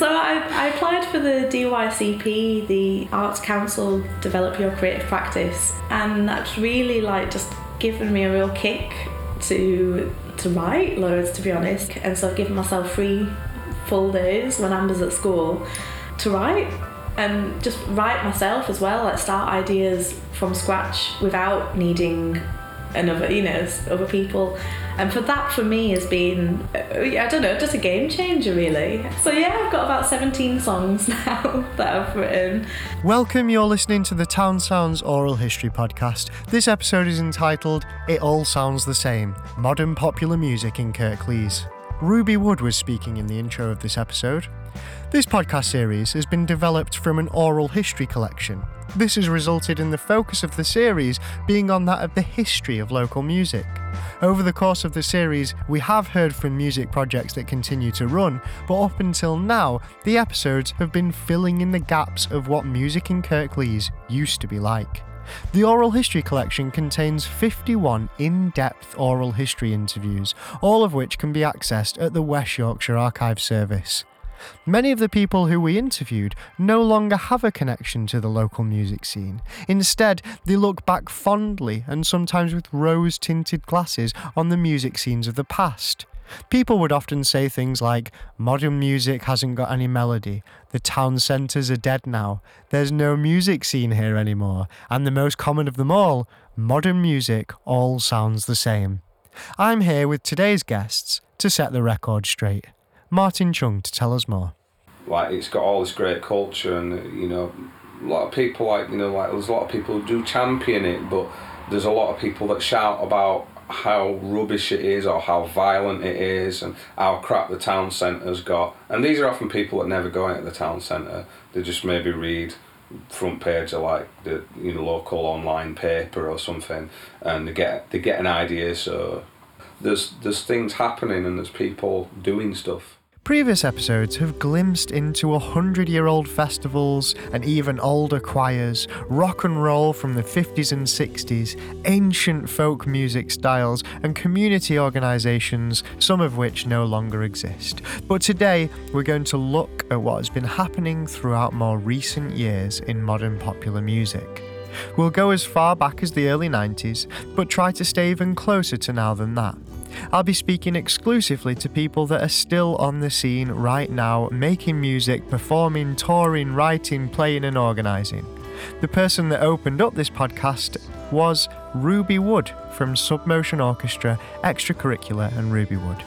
So I, I applied for the DYCP, the Arts Council Develop Your Creative Practice, and that's really like just given me a real kick to to write loads, to be honest. And so I've given myself three full days when Amber's at school to write and just write myself as well, like start ideas from scratch without needing another, you know, other people. And for that, for me, has been, uh, I don't know, just a game changer, really. So yeah, I've got about 17 songs now that I've written. Welcome, you're listening to the Town Sounds Oral History Podcast. This episode is entitled It All Sounds the Same Modern Popular Music in Kirklees. Ruby Wood was speaking in the intro of this episode. This podcast series has been developed from an oral history collection. This has resulted in the focus of the series being on that of the history of local music. Over the course of the series, we have heard from music projects that continue to run, but up until now, the episodes have been filling in the gaps of what music in Kirklees used to be like. The Oral History Collection contains 51 in depth oral history interviews, all of which can be accessed at the West Yorkshire Archive Service. Many of the people who we interviewed no longer have a connection to the local music scene. Instead, they look back fondly and sometimes with rose tinted glasses on the music scenes of the past. People would often say things like, modern music hasn't got any melody, the town centres are dead now, there's no music scene here anymore, and the most common of them all, modern music all sounds the same. I'm here with today's guests to set the record straight. Martin Chung to tell us more. Like it's got all this great culture, and you know, a lot of people like you know, like there's a lot of people who do champion it, but there's a lot of people that shout about how rubbish it is or how violent it is and how crap the town centre's got. And these are often people that never go into the town centre. They just maybe read front page of like the you know local online paper or something, and they get they get an idea. So there's there's things happening and there's people doing stuff. Previous episodes have glimpsed into a hundred year old festivals and even older choirs, rock and roll from the 50s and 60s, ancient folk music styles, and community organisations, some of which no longer exist. But today, we're going to look at what has been happening throughout more recent years in modern popular music. We'll go as far back as the early 90s, but try to stay even closer to now than that. I'll be speaking exclusively to people that are still on the scene right now, making music, performing, touring, writing, playing, and organising. The person that opened up this podcast was Ruby Wood from Submotion Orchestra, Extracurricular, and Ruby Wood.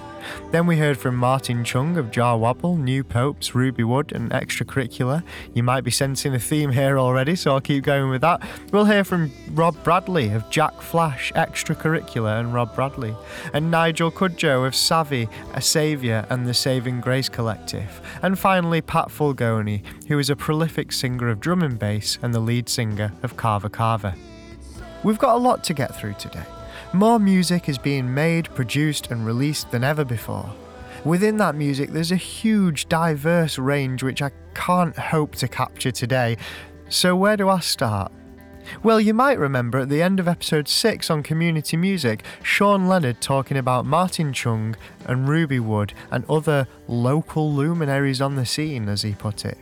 Then we heard from Martin Chung of Jah Wobble, Nu Popes, Ruby Wood, and Extracurricular. You might be sensing a theme here already, so I'll keep going with that. We'll hear from Rob Bradley of Jack Flash, Extracurricular, and Rob Bradley, and Nigel Cudjoe of Savvy, Asaviour, and the Saving Grace Collective. And finally, Pat Fulgoni, who is a prolific singer of drum and bass and the lead singer of Kava Kava. We've got a lot to get through today. More music is being made, produced, and released than ever before. Within that music, there's a huge, diverse range which I can't hope to capture today. So, where do I start? Well, you might remember at the end of episode 6 on community music, Sean Leonard talking about Martin Chung and Ruby Wood and other local luminaries on the scene, as he put it.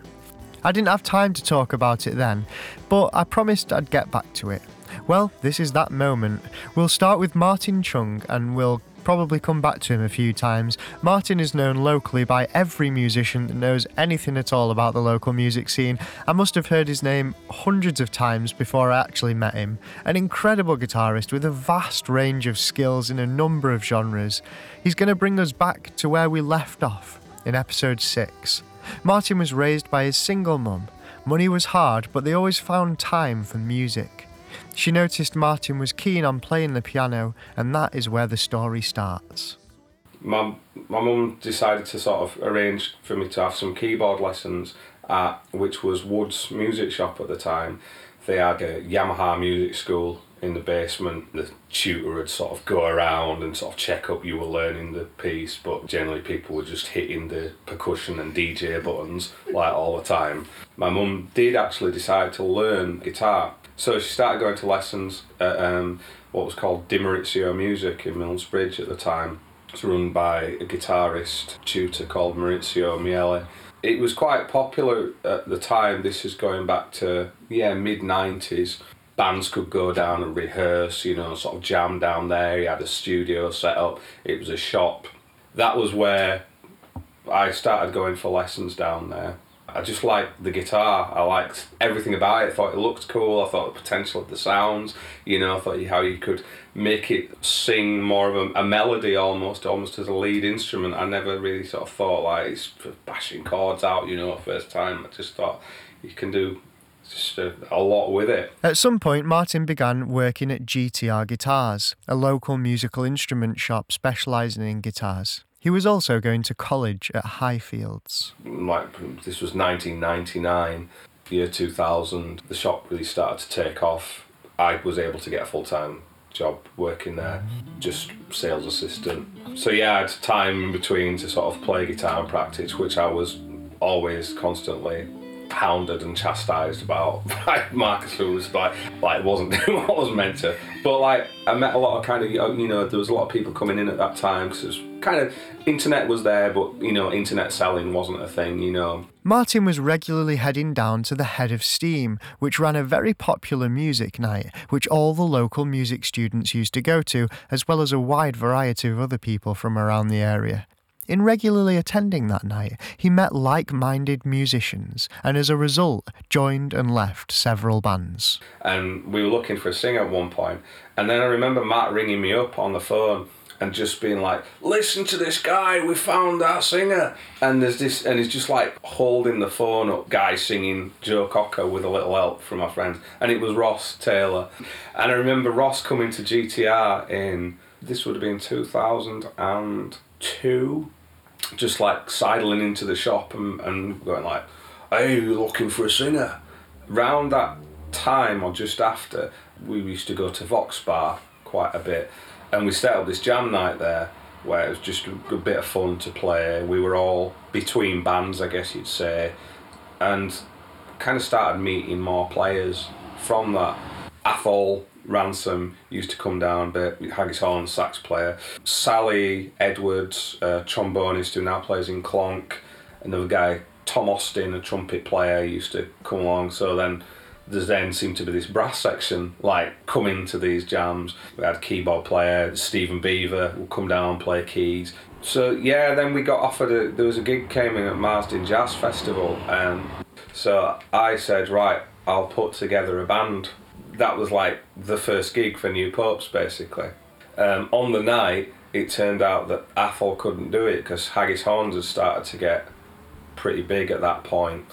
I didn't have time to talk about it then, but I promised I'd get back to it. Well, this is that moment. We'll start with Martin Chung and we'll probably come back to him a few times. Martin is known locally by every musician that knows anything at all about the local music scene. I must have heard his name hundreds of times before I actually met him. An incredible guitarist with a vast range of skills in a number of genres. He's going to bring us back to where we left off in episode 6. Martin was raised by his single mum. Money was hard, but they always found time for music. She noticed Martin was keen on playing the piano, and that is where the story starts. My my mum decided to sort of arrange for me to have some keyboard lessons at which was Wood's music shop at the time. They had a Yamaha music school in the basement. The tutor would sort of go around and sort of check up you were learning the piece, but generally people were just hitting the percussion and DJ buttons like all the time. My mum did actually decide to learn guitar so she started going to lessons at um, what was called Di Maurizio Music in Milnsbridge at the time. It's run by a guitarist tutor called Maurizio Miele. it was quite popular at the time. This is going back to yeah mid nineties. Bands could go down and rehearse, you know, sort of jam down there. He had a studio set up. It was a shop. That was where I started going for lessons down there. I just liked the guitar. I liked everything about it. I thought it looked cool. I thought the potential of the sounds. You know, I thought how you could make it sing more of a, a melody almost, almost as a lead instrument. I never really sort of thought like it's bashing chords out. You know, first time. I just thought you can do just a, a, lot with it. At some point, Martin began working at GTR Guitars, a local musical instrument shop specialising in guitars. He was also going to college at Highfields. Like this was 1999, year 2000. The shop really started to take off. I was able to get a full time job working there, just sales assistant. So yeah, I had time in between to sort of play guitar and practice, which I was always constantly pounded and chastised about by Marcus, who was like, like wasn't doing what was meant to. But like, I met a lot of kind of, you know, there was a lot of people coming in at that time because kind of internet was there, but you know, internet selling wasn't a thing, you know. Martin was regularly heading down to the Head of Steam, which ran a very popular music night, which all the local music students used to go to, as well as a wide variety of other people from around the area. In regularly attending that night, he met like minded musicians and as a result joined and left several bands. And we were looking for a singer at one point, and then I remember Matt ringing me up on the phone and just being like, "Listen to this guy, we found our singer." And there's this, and he's just like holding the phone up, guy singing Joe Cocker with a little help from my friends, and it was Ross Taylor. And I remember Ross coming to GTR in this would have been two thousand and two just like sidling into the shop and, and going like, "Hey, you looking for a singer?" Round that time or just after, we used to go to Vox Bar quite a bit, and we set up this jam night there where it was just a bit of fun to play. We were all between bands, I guess you'd say, and kind of started meeting more players from that. Athol Ransom used to come down, but Haggis Horn, sax player. Sally Edwards, uh, trombonist who now plays in Clonk. Another guy, Tom Austin, a trumpet player, used to come along. So then there's then seemed to be this brass section like coming to these jams. We had keyboard player, Stephen Beaver, would come down and play keys. So yeah, then we got offered a, there was a gig came in at Marsden Jazz Festival and so I said, right, I'll put together a band that was like the first gig for Nu Popes basically. Um, on the night, it turned out that Athol couldn't do it because Haggis Horns had started to get pretty big at that point.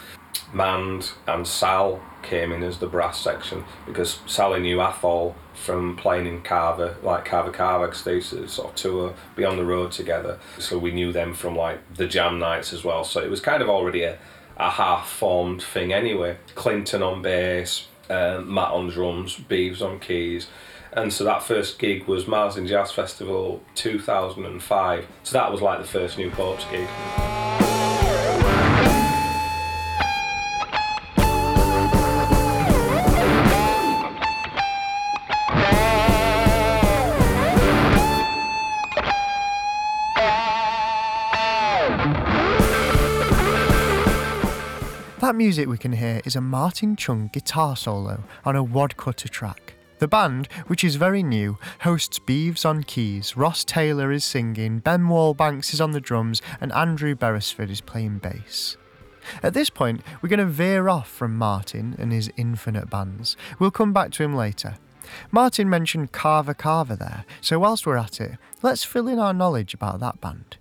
Mand and Sal came in as the brass section because Sally knew Athol from playing in Kava, like Kava Kava, because they sort of tour, be on the road together. So we knew them from like the jam nights as well. So it was kind of already a, a half formed thing anyway. Clinton on bass, uh, Matt on drums, Beeves on keys. And so that first gig was Marsden Jazz Festival 2005. So that was like the first Nu Popes gig. Music we can hear is a Martin Chung guitar solo on a Wadcutter track. The band, which is very new, hosts Beeves on keys, Ross Taylor is singing, Ben Wallbanks is on the drums, and Andrew Beresford is playing bass. At this point, we're going to veer off from Martin and his infinite bands. We'll come back to him later. Martin mentioned Kava Kava there, so whilst we're at it, let's fill in our knowledge about that band.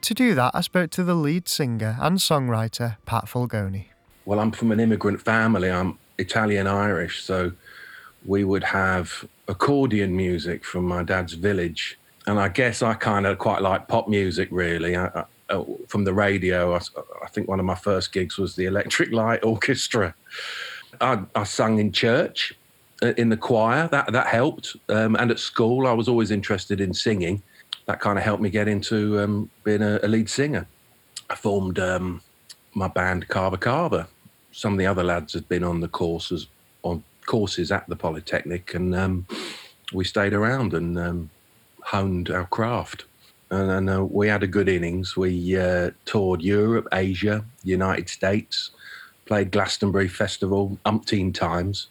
To do that, I spoke to the lead singer and songwriter, Pat Fulgoni well, I'm from an immigrant family. I'm Italian Irish, so we would have accordion music from my dad's village. And I guess I kind of quite like pop music, really. I, I, uh, from the radio, I, I, think one of my first gigs was the Electric Light Orchestra. I, I sung in church, uh, in the choir. That that helped. Um, and at school, I was always interested in singing. That kind of helped me get into um, being a, a, lead singer. I formed um, my band Kava Kava some of the other lads had been on the courses on courses at the Polytechnic, and um, we stayed around and um, honed our craft. and, and uh, we had a good innings. We uh, toured Europe, Asia, United States, played Glastonbury Festival umpteen times.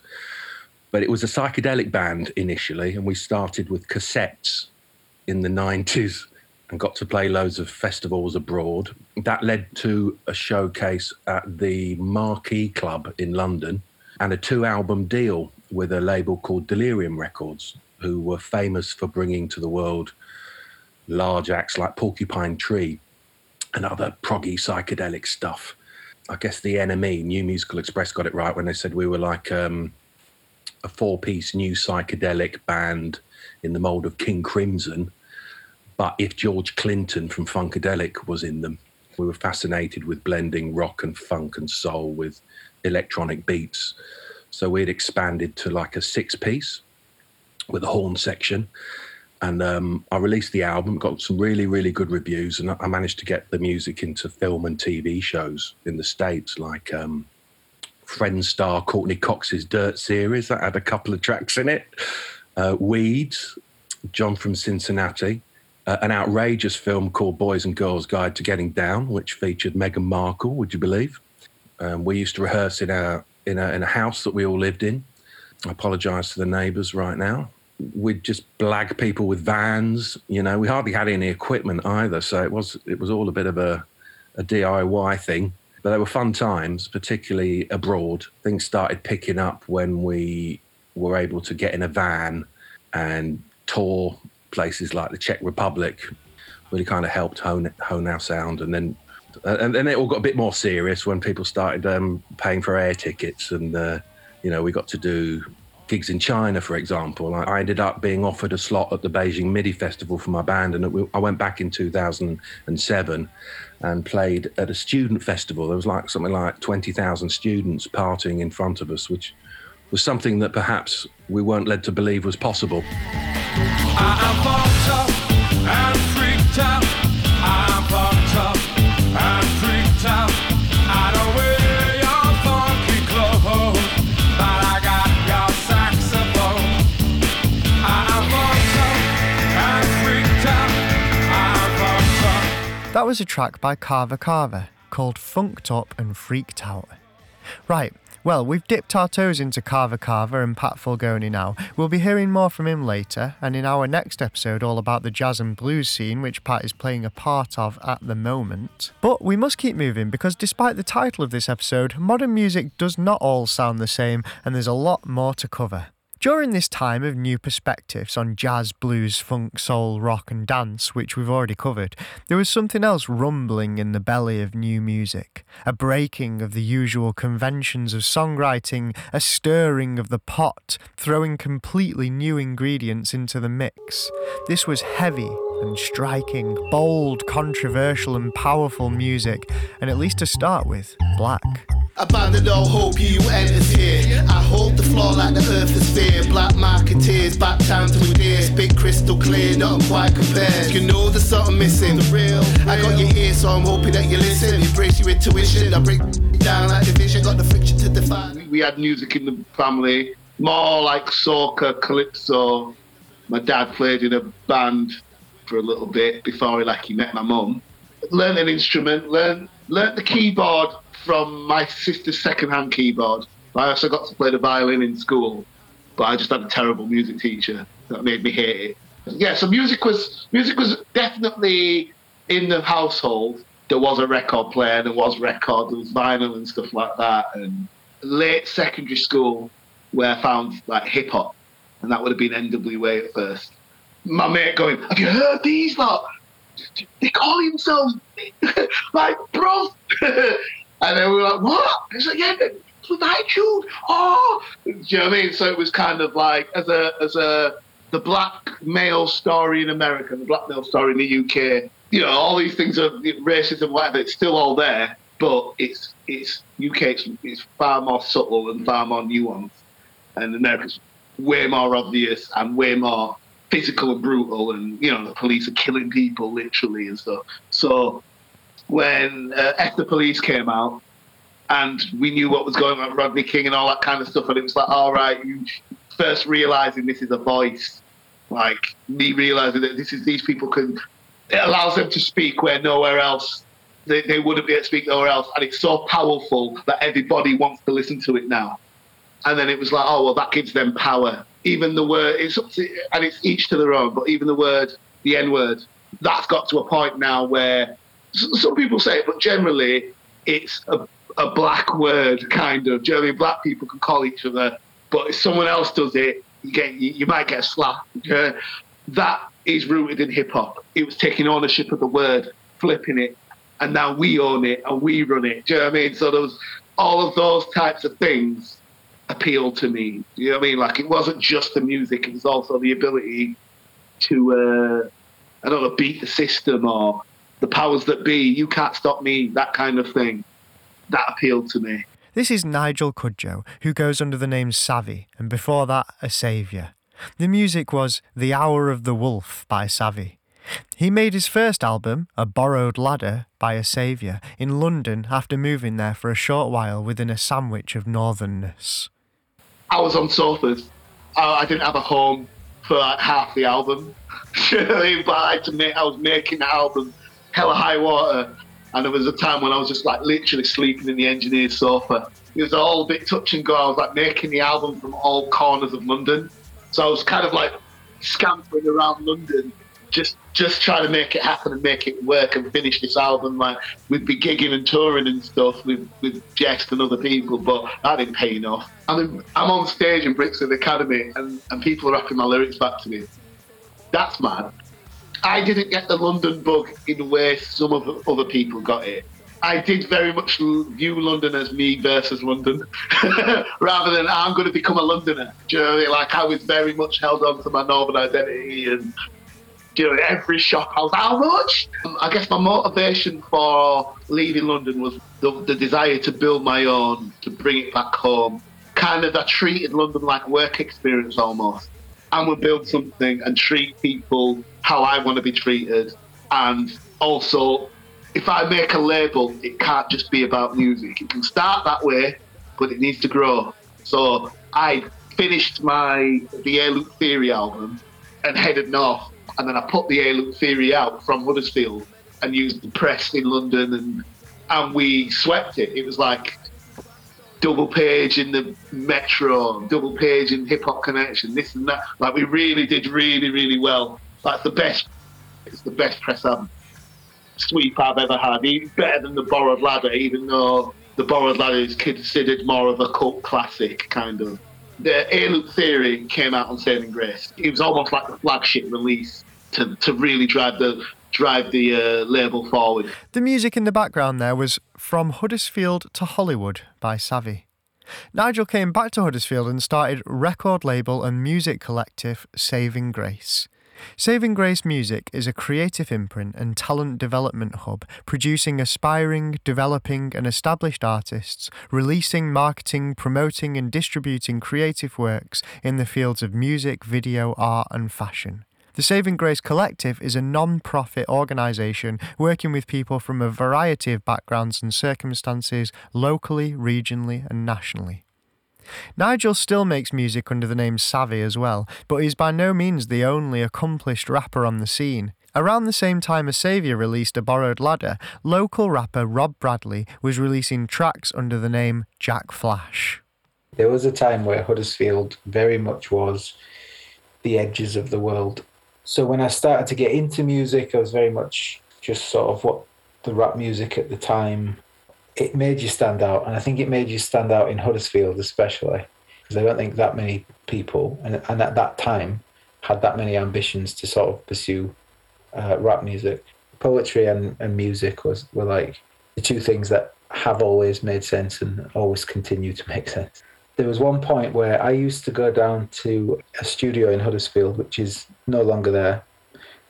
But it was a psychedelic band initially, and we started with cassettes in the 90s and got to play loads of festivals abroad. That led to a showcase at the Marquee Club in London and a two album deal with a label called Delirium Records, who were famous for bringing to the world large acts like Porcupine Tree and other proggy psychedelic stuff. I guess the NME, New Musical Express, got it right when they said we were like um, a four piece new psychedelic band in the mold of King Crimson. But if George Clinton from Funkadelic was in them, we were fascinated with blending rock and funk and soul with electronic beats. So we'd expanded to like a six piece with a horn section and um, I released the album, got some really, really good reviews, and I managed to get the music into film and TV shows in the States, like um, Friend star Courteney Cox's Dirt series that had a couple of tracks in it, uh, Weeds, John from Cincinnati, uh, an outrageous film called Boys and Girls Guide to Getting Down, which featured Meghan Markle, would you believe? Um, we used to rehearse in a, in a, in a house that we all lived in. I apologise to the neighbours right now we'd just blag people with vans. You know, we hardly had any equipment either, so it was it was all a bit of a, a DIY thing. But they were fun times, particularly abroad. Things started picking up when we were able to get in a van and tour places like the Czech Republic. Really kind of helped hone hone our sound, and then and then it all got a bit more serious when people started um, paying for air tickets, and uh, you know we got to do gigs in China, for example. I ended up being offered a slot at the Beijing MIDI Festival for my band, and I went back in 2007 and played at a student festival. There was like something like 20,000 students partying in front of us, which was something that perhaps we weren't led to believe was possible. That was a track by Kava Kava called Funked Up and Freaked Out. Right, well, we've dipped our toes into Kava Kava and Pat Fulgoni now. We'll be hearing more from him later, and in our next episode, all about the jazz and blues scene, which Pat is playing a part of at the moment. But we must keep moving because despite the title of this episode, modern music does not all sound the same, and there's a lot more to cover. During this time of new perspectives on jazz, blues, funk, soul, rock, and dance, which we've already covered, there was something else rumbling in the belly of new music. A breaking of the usual conventions of songwriting, a stirring of the pot, throwing completely new ingredients into the mix. This was heavy and striking, bold, controversial, and powerful music, and at least to start with, black. Abandoned all hope you enters here. I hope the floor like the earth is sphere. Black marketeers, back down to dear. Big crystal clear, not quite compared. You know there's something missing. The real, I got your ear, so I'm hoping that you listen. Embrace your intuition. I break down like division, got the friction to define. We had music in the family, more like soca, calypso. My dad played in a band for a little bit before he like he met my mum. Learned an instrument, learned learned the keyboard from my sister's second-hand keyboard. I also got to play the violin in school, but I just had a terrible music teacher that made me hate it. Yeah, so music was music was definitely in the household. There was a record player, there was record, there was vinyl and stuff like that. And late secondary school, where I found like hip hop, and that would have been NWA at first. My mate going, "Have you heard these lot? They call themselves like bros." And then we were like, what? He's like, yeah, it's with iTunes. Oh, do you know what I mean? So it was kind of like as a as a the black male story in America, the black male story in the UK. You know, all these things are racism, whatever. It's still all there, but it's it's UK. It's, it's far more subtle and far more nuanced, and America's way more obvious and way more physical and brutal, and you know the police are killing people literally and stuff. So when uh, F the Police came out, and we knew what was going on Rodney King and all that kind of stuff, and it was like, all right, you first realizing this is a voice, like me realizing that this is these people can it allows them to speak where nowhere else they, they wouldn't be able to speak nowhere else, and it's so powerful that everybody wants to listen to it now. And then it was like, oh well, that gives them power. Even the word, it's up to, and it's each to their own. But even the word, the N word, that's got to a point now where some people say it, but generally it's a, a black word, kind of. Mean? Black people can call each other, but if someone else does it, you get you, you might get a slap. That is rooted in hip hop. It was taking ownership of the word, flipping it, and now we own it and we run it. Do you know what I mean? So those all of those types of things appeal to me. You know what I mean? Like it wasn't just the music; it was also the ability to, uh, I don't know, beat the system or the powers that be. You can't stop me. That kind of thing. That appealed to me. This is Nigel Cudjoe, who goes under the name Savvy, and before that, Asaviour. The music was The Hour of the Wolf by Savvy. He made his first album, A Borrowed Ladder by A Saviour, in London after moving there for a short while within a sandwich of northernness. I was on sofas. I, I didn't have a home for like half the album. but I had to make, I was making the album hella high water and there was a time when I was just like literally sleeping in the engineer's sofa. It was all a bit touch and go. I was like making the album from all corners of London. So I was kind of like scampering around London, just just trying to make it happen and make it work and finish this album. Like we'd be gigging and touring and stuff with with Jess and other people, but that didn't pay enough. I mean, I'm on stage in Brixton Academy and, and people are rapping my lyrics back to me. That's mad. I didn't get the London bug in the way some of other people got it. I did very much view London as me versus London, rather than I'm going to become a Londoner. Do you know I mean? Like I was very much held on to my northern identity, and you know, every shop I was how much. I guess my motivation for leaving London was the, the desire to build my own, to bring it back home. Kind of, I treated London like work experience almost. I'm gonna build something and treat people how I want to be treated. And also, if I make a label, it can't just be about music. It can start that way, but it needs to grow. So I finished my the Air Loop Theory album and headed north. And then I put the Air Loop Theory out from Huddersfield and used the press in London and and we swept it. It was like double page in the Metro, double page in Hip Hop Connection, this and that. Like we really did really, really well. Like the best, it's the best press album sweep I've ever had. Even better than the Borrowed Ladder, even though the Borrowed Ladder is considered more of a cult classic kind of. The Loop Theory came out on Saving Grace. It was almost like the flagship release to, to really drive the drive the uh, label forward. The music in the background there was From Huddersfield to Hollywood by Savvy. Nigel came back to Huddersfield and started record label and music collective Saving Grace. Saving Grace Music is a creative imprint and talent development hub, producing aspiring, developing, and established artists, releasing, marketing, promoting, and distributing creative works in the fields of music, video, art, and fashion. The Saving Grace Collective is a non profit organisation working with people from a variety of backgrounds and circumstances, locally, regionally, and nationally. Nigel still makes music under the name Savvy as well, but he's by no means the only accomplished rapper on the scene. Around the same time as Saviour released A Borrowed Ladder, local rapper Rob Bradley was releasing tracks under the name Jack Flash. There was a time where Huddersfield very much was the edges of the world. So when I started to get into music, I was very much just sort of what the rap music at the time it made you stand out, and I think it made you stand out in Huddersfield especially because I don't think that many people, and and at that time, had that many ambitions to sort of pursue uh, rap music. Poetry and, and music was were like the two things that have always made sense and always continue to make sense. There was one point where I used to go down to a studio in Huddersfield, which is no longer there,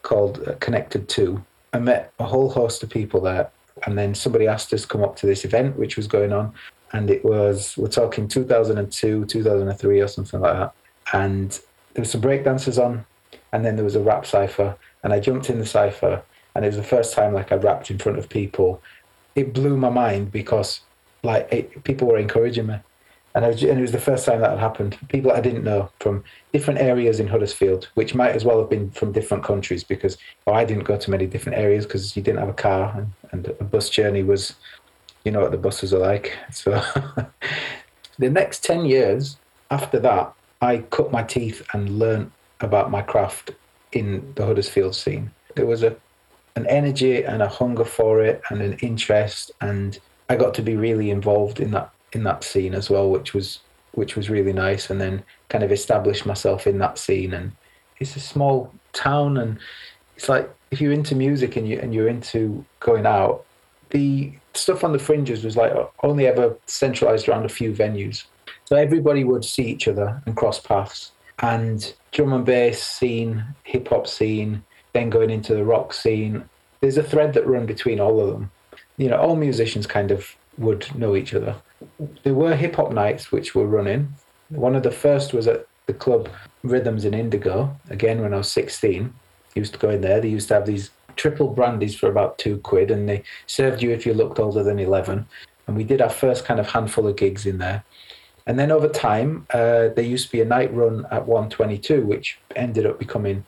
called uh, Connected Two. I met a whole host of people there, and then somebody asked us to come up to this event which was going on and it was we're talking 2002 2003 or something like that. And there was some breakdancers on and then there was a rap cipher and i jumped in the cipher and it was the first time like i rapped in front of people. It blew my mind because like it, people were encouraging me And, was, and it was the first time that had happened. People I didn't know from different areas in Huddersfield, which might as well have been from different countries because well, I didn't go to many different areas because you didn't have a car and, and a bus journey was, you know what the buses are like. So the next 10 years after that, I cut my teeth and learnt about my craft in the Huddersfield scene. There was a an energy and a hunger for it and an interest and I got to be really involved in that in that scene as well, which was which was really nice and then kind of establish myself in that scene and it's a small town and it's like if you're into music and you and you're into going out, the stuff on the fringes was like only ever centralized around a few venues. So everybody would see each other and cross paths. And drum and bass scene, hip hop scene, then going into the rock scene. There's a thread that run between all of them. You know, all musicians kind of would know each other. There were hip hop nights which were running. One of the first was at the club Rhythms in Indigo, again when I was 16. used to go in there. They used to have these triple brandies for about two quid, and they served you if you looked older than 11. And we did our first kind of handful of gigs in there. And then over time, uh, there used to be a night run at 122, which ended up becoming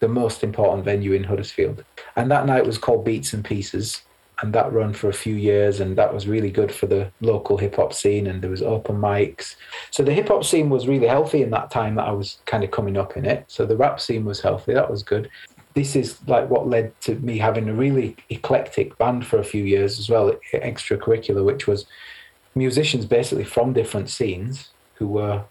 the most important venue in Huddersfield. And that night was called Beats and Pieces. And that run for a few years, and that was really good for the local hip hop scene. And there was open mics, so the hip hop scene was really healthy in that time that I was kind of coming up in it. So the rap scene was healthy, that was good. This is like what led to me having a really eclectic band for a few years as well, extracurricular, which was musicians basically from different scenes who were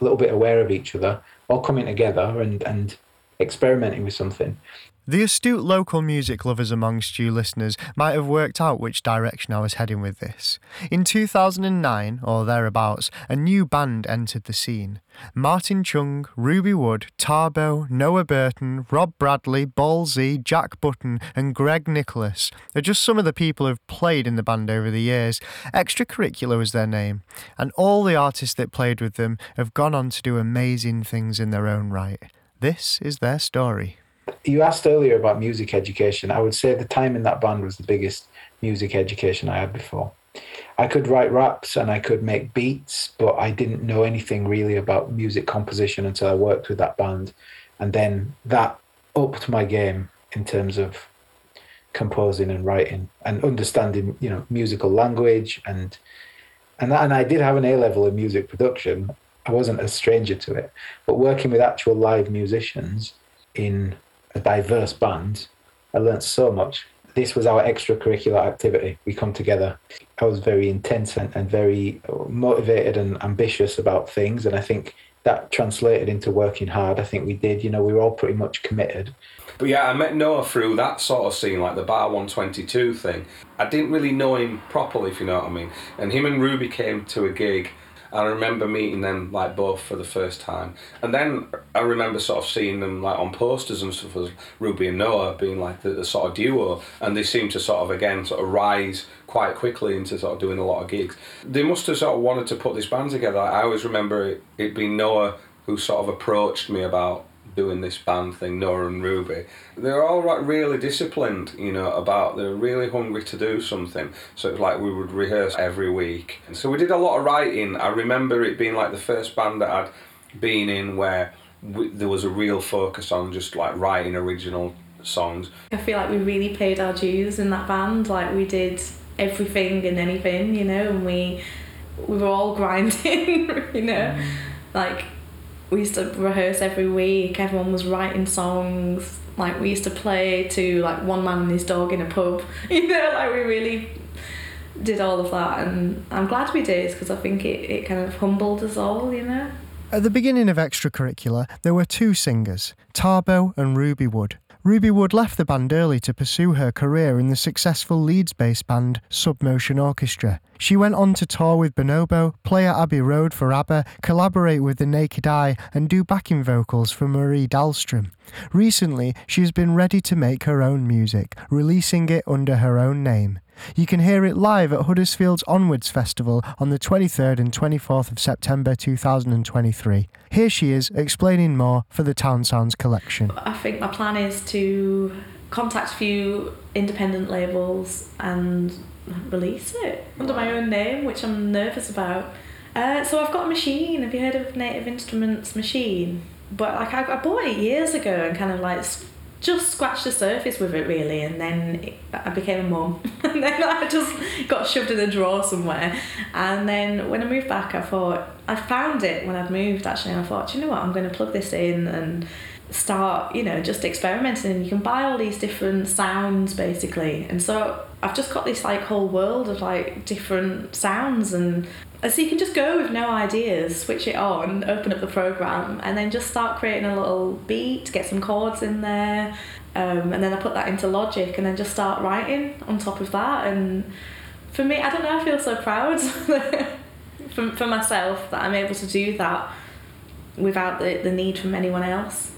a little bit aware of each other, all coming together and, and experimenting with something. The astute local music lovers amongst you listeners might have worked out which direction I was heading with this. In 2009, or thereabouts, a new band entered the scene. Martin Chung, Ruby Wood, Tarbo, Noah Burton, Rob Bradley, Ballsy, Jack Button, and Greg Nicholas are just some of the people who've played in the band over the years. Extracurricular was their name, and all the artists that played with them have gone on to do amazing things in their own right. This is their story you asked earlier about music education. I would say the time in that band was the biggest music education I had before. I could write raps and I could make beats, but I didn't know anything really about music composition until I worked with that band. And then that upped my game in terms of composing and writing and understanding, you know, musical language and and that, and I did have an A level in music production. I wasn't a stranger to it, but working with actual live musicians in a diverse band, I learned so much. This was our extracurricular activity. We come together. I was very intense and, and very motivated and ambitious about things. And I think that translated into working hard. I think we did. You know, we were all pretty much committed. But yeah, I met Noah through that sort of scene, like the Bar 122 thing. I didn't really know him properly, if you know what I mean. And him and Ruby came to a gig I remember meeting them like both for the first time, and then I remember sort of seeing them like on posters and stuff as Ruby and Noah being like the, the sort of duo, and they seemed to sort of again sort of rise quite quickly into sort of doing a lot of gigs. They must have sort of wanted to put this band together. I always remember it, it being Noah who sort of approached me about doing this band thing, Noah and Ruby, they're all like really disciplined, you know, about they're really hungry to do something. So it's like we would rehearse every week. And so we did a lot of writing. I remember it being like the first band that I'd been in where we, there was a real focus on just like writing original songs. I feel like we really paid our dues in that band. Like we did everything and anything, you know, and we we were all grinding, you know, mm. like we used to rehearse every week. Everyone was writing songs. Like we used to play to like one man and his dog in a pub. You know, like we really did all of that, and I'm glad we did because I think it, it kind of humbled us all. You know. At the beginning of extracurricular, there were two singers, Tarbo and Ruby Wood. Ruby Wood left the band early to pursue her career in the successful Leeds based band Submotion Orchestra. She went on to tour with Bonobo, play at Abbey Road for ABBA, collaborate with The Naked Eye, and do backing vocals for Marie Dahlstrom. Recently, she has been ready to make her own music, releasing it under her own name. You can hear it live at Huddersfield's Onwards Festival on the 23rd and 24th of September 2023. Here she is explaining more for the Town Sounds collection. I think my plan is to contact a few independent labels and release it under my own name, which I'm nervous about. Uh, so I've got a machine. Have you heard of Native Instruments Maschine? But like I, I bought it years ago and kind of like just scratched the surface with it really, and then it, I became a mum, and then I just got shoved in a drawer somewhere. And then when I moved back, I thought I found it when I'd moved actually, and I thought, you know what, I'm going to plug this in and start, you know, just experimenting. And you can buy all these different sounds basically, and so I've just got this like whole world of like different sounds and so you can just go with no ideas, switch it on, open up the program, and then just start creating a little beat, get some chords in there, um, and then I put that into Logic, and then just start writing on top of that. And for me, I don't know, I feel so proud for, for myself that I'm able to do that without the, the need from anyone else.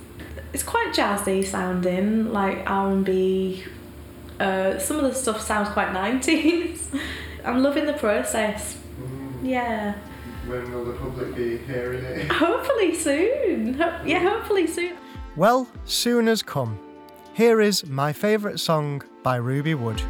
It's quite jazzy sounding, like R and B. Uh, some of the stuff sounds quite nineties. I'm loving the process. Yeah. When will the public be hearing it? Hopefully soon. Ho- yeah, hopefully soon. Well, soon has come. Here is my favourite song by Ruby Wood.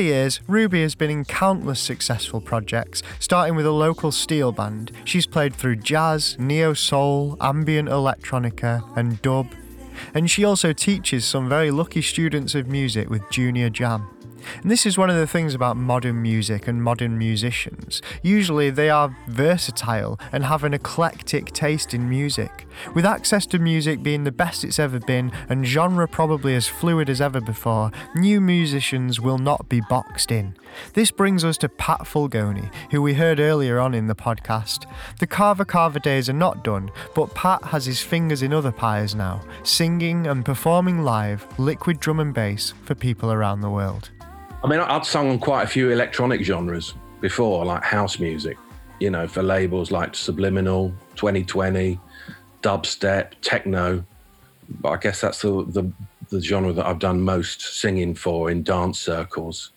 The years, Ruby has been in countless successful projects, starting with a local steel band. She's played through jazz, neo soul, ambient electronica, and dub. And she also teaches some very lucky students of music with Junior Jam. And this is one of the things about modern music and modern musicians. Usually they are versatile and have an eclectic taste in music. With access to music being the best it's ever been and genre probably as fluid as ever before, new musicians will not be boxed in. This brings us to Pat Fulgoni, who we heard earlier on in the podcast. The Kava Kava days are not done, but Pat has his fingers in other pies now, singing and performing live liquid drum and bass for people around the world. I mean, I'd sung on quite a few electronic genres before, like house music, you know, for labels like Subliminal, 2020, dubstep, techno. But I guess that's the, the, the genre that I've done most singing for in dance circles.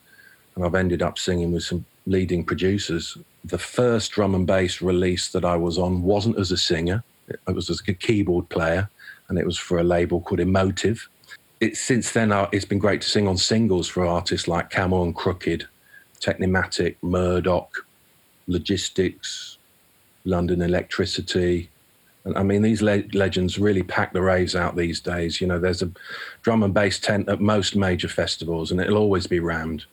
And I've ended up singing with some leading producers. The first drum and bass release that I was on wasn't as a singer, it was as a keyboard player, and it was for a label called Emotive it, since then, uh, it's been great to sing on singles for artists like Camo and Krooked, Technimatic, Murdock, Logistics, London Electricity. And I mean, these le- legends really pack the raves out these days. You know, there's a drum and bass tent at most major festivals, and it'll always be rammed.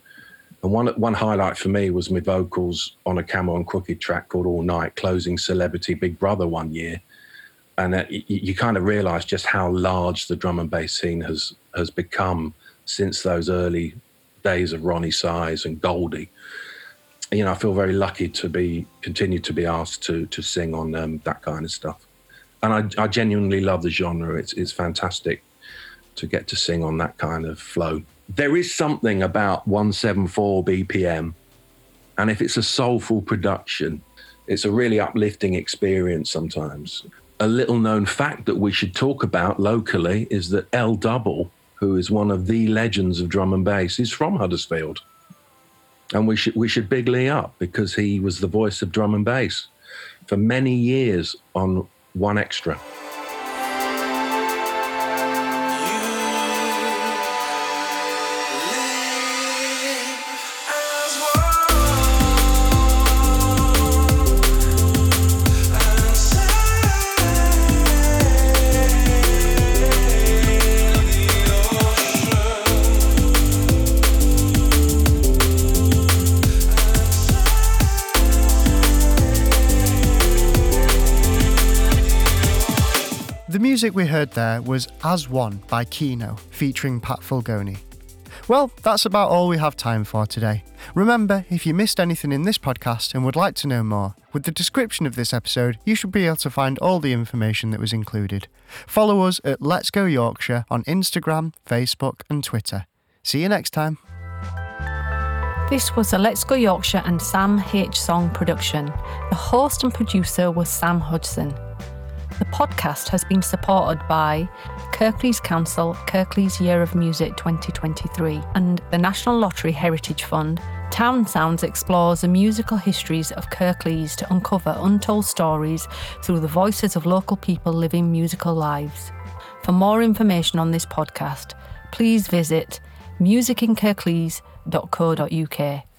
And one one highlight for me was my vocals on a Camo and Krooked track called All Night, closing Celebrity Big Brother one year and uh, you, you kind of realize just how large the drum and bass scene has has become since those early days of Roni Size and Goldie. You know, I feel very lucky to be continue to be asked to to sing on um, that kind of stuff, and I, I genuinely love the genre. It's it's fantastic to get to sing on that kind of flow. There is something about 174 BPM, and if it's a soulful production, it's a really uplifting experience sometimes a little known fact that we should talk about locally is that L Double, who is one of the legends of drum and bass, is from Huddersfield. And we should we should big Lee up because he was the voice of drum and bass for many years on One Extra. The music we heard there was As One by Kino, featuring Pat Fulgoni. Well, that's about all we have time for today. Remember, if you missed anything in this podcast and would like to know more, with the description of this episode, you should be able to find all the information that was included. Follow us at Let's Go Yorkshire on Instagram, Facebook, and Twitter. See you next time. This was a Let's Go Yorkshire and Sam H. Song production. The host and producer was Sam Hodgson. The podcast has been supported by Kirklees Council, Kirklees Year of Music 2023, and the National Lottery Heritage Fund. Town Sounds explores the musical histories of Kirklees to uncover untold stories through the voices of local people living musical lives. For more information on this podcast, please visit musicinkirklees.co.uk.